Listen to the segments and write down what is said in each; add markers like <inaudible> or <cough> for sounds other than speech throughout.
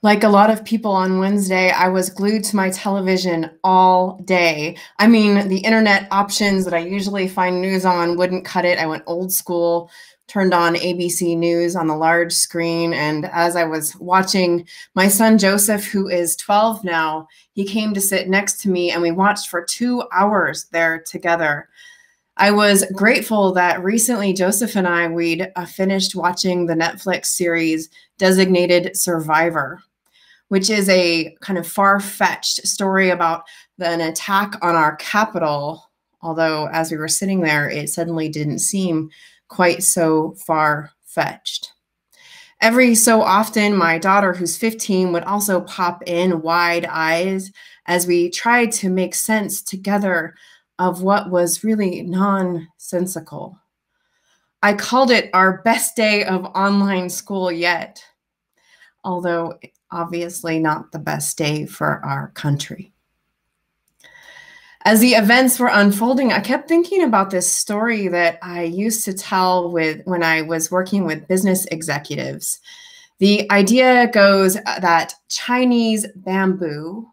Like a lot of people on Wednesday, I was glued to my television all day. I mean, the internet options that I usually find news on wouldn't cut it. I went old school, turned on ABC News on the large screen. And as I was watching my son Joseph, who is 12 now, he came to sit next to me and we watched for two hours there together. I was grateful that recently Joseph and I we'd uh, finished watching the Netflix series Designated Survivor which is a kind of far fetched story about an attack on our Capitol. Although, as we were sitting there, it suddenly didn't seem quite so far fetched. Every so often, my daughter, who's 15, would also pop in wide eyes as we tried to make sense together of what was really nonsensical. I called it our best day of online school yet, although obviously not the best day for our country. As the events were unfolding, I kept thinking about this story that I used to tell with when I was working with business executives. The idea goes that Chinese bamboo,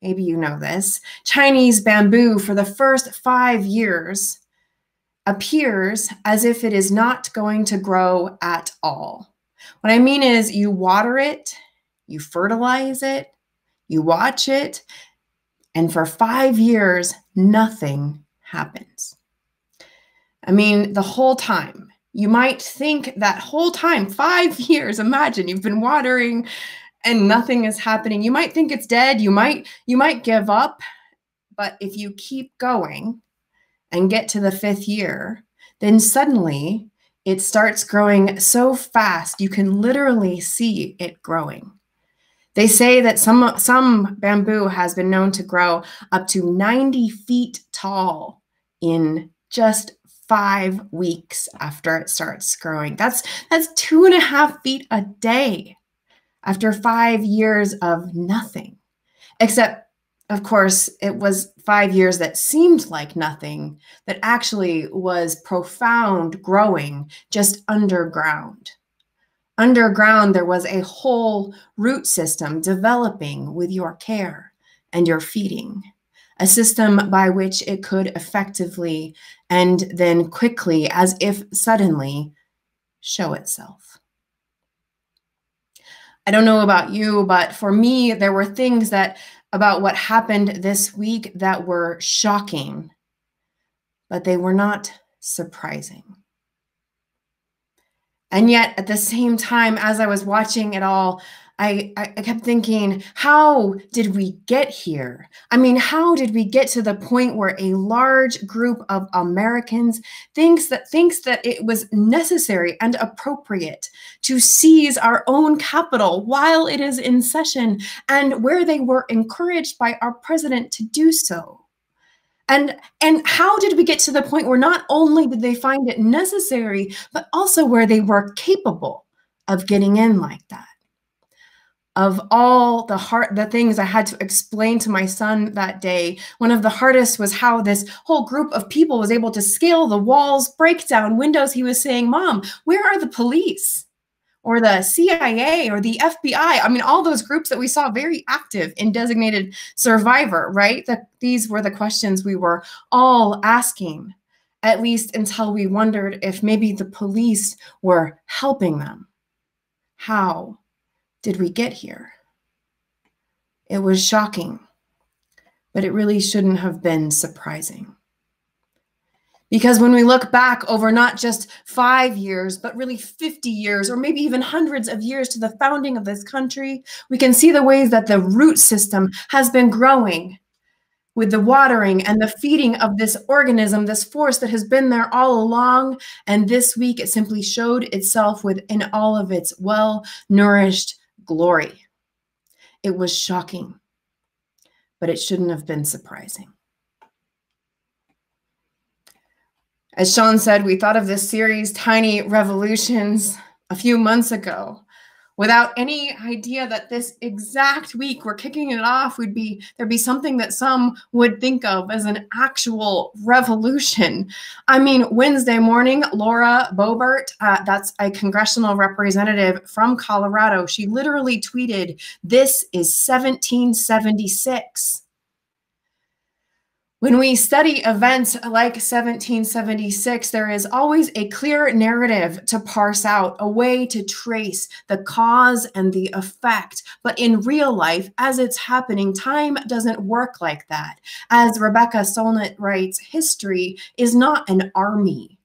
maybe you know this, Chinese bamboo for the first 5 years appears as if it is not going to grow at all. What I mean is you water it you fertilize it, you watch it, and for five years, nothing happens. I mean, the whole time. You might think that whole time, five <laughs> years, imagine you've been watering and nothing is happening. You might think it's dead. You might, you might give up. But if you keep going and get to the fifth year, then suddenly it starts growing so fast you can literally see it growing. They say that some, some bamboo has been known to grow up to 90 feet tall in just five weeks after it starts growing. That's that's two and a half feet a day after five years of nothing. Except, of course, it was five years that seemed like nothing, that actually was profound growing just underground. Underground, there was a whole root system developing with your care and your feeding, a system by which it could effectively and then quickly, as if suddenly, show itself. I don't know about you, but for me, there were things that about what happened this week that were shocking, but they were not surprising. And yet, at the same time, as I was watching it all, I, I kept thinking, how did we get here? I mean, how did we get to the point where a large group of Americans thinks that thinks that it was necessary and appropriate to seize our own Capitol while it is in session and where they were encouraged by our president to do so? And and how did we get to the point where not only did they find it necessary but also where they were capable of getting in like that? Of all the hard the things i had to explain to my son that day one of the hardest was how this whole group of people was able to scale the walls break down windows. He was saying mom where are the police or the CIA or the FBI. I mean, all those groups that we saw very active in designated survivor, right? That these were the questions we were all asking, at least until we wondered if maybe the police were helping them. How did we get here? It was shocking, but it really shouldn't have been surprising. Because when we look back over not just five years, but really 50 years, or maybe even hundreds of years to the founding of this country, we can see the ways that the root system has been growing with the watering and the feeding of this organism, this force that has been there all along. And this week it simply showed itself within all of its well nourished glory. It was shocking, but it shouldn't have been surprising. As Sean said, we thought of this series, Tiny Revolutions, a few months ago. without any idea that this exact week we're kicking it off would be there'd be something that some would think of as an actual revolution. I mean, Wednesday morning, Laura Boebert, uh, that's a congressional representative from Colorado, she literally tweeted, This is 1776. When we study events like 1776, there is always a clear narrative to parse out, a way to trace the cause and the effect. But in real life, as it's happening, time doesn't work like that. As Rebecca Solnit writes, history is not an army.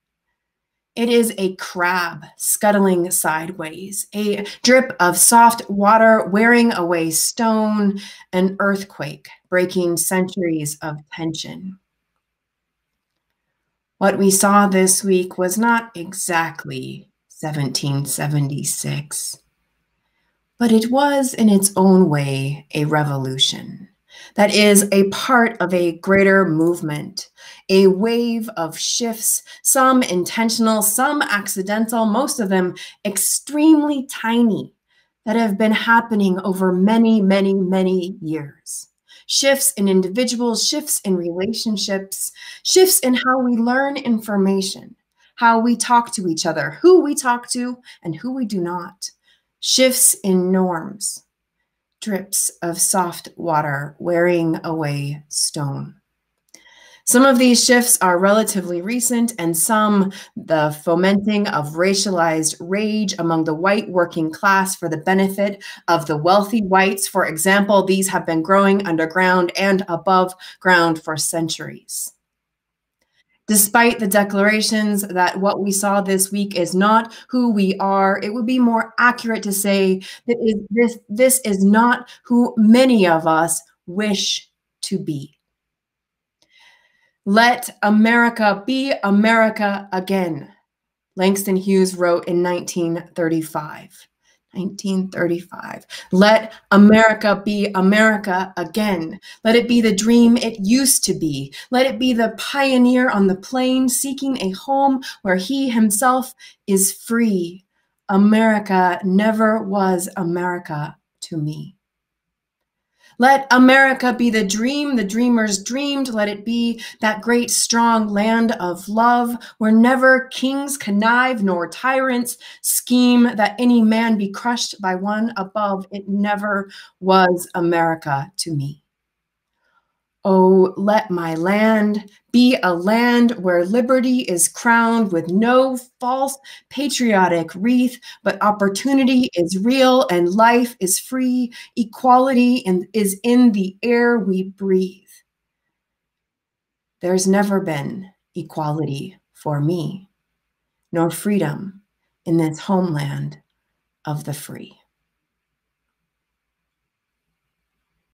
It is a crab scuttling sideways, a drip of soft water wearing away stone, an earthquake breaking centuries of tension. What we saw this week was not exactly 1776, but it was in its own way a revolution that is a part of a greater movement, a wave of shifts, some intentional, some accidental, most of them extremely tiny, that have been happening over many, many, many years. Shifts in individuals, shifts in relationships, shifts in how we learn information, how we talk to each other, who we talk to, and who we do not. Shifts in norms, drips of soft water wearing away stone. Some of these shifts are relatively recent, and some the fomenting of racialized rage among the white working class for the benefit of the wealthy whites. For example, these have been growing underground and above ground for centuries despite the declarations that what we saw this week is not who we are it would be more accurate to say that this this is not who many of us wish to be. Let america be america again langston hughes wrote in 1935 1935. Let America be America again. Let it be the dream it used to be. Let it be the pioneer on the plain seeking a home where he himself is free. America never was America to me. Let America be the dream the dreamers dreamed. Let it be that great, strong land of love where never kings connive nor tyrants scheme that any man be crushed by one above. It never was America to me. Oh, let my land be a land where liberty is crowned with no false patriotic wreath, but opportunity is real and life is free. Equality is in the air we breathe. There's never been equality for me, nor freedom in this homeland of the free.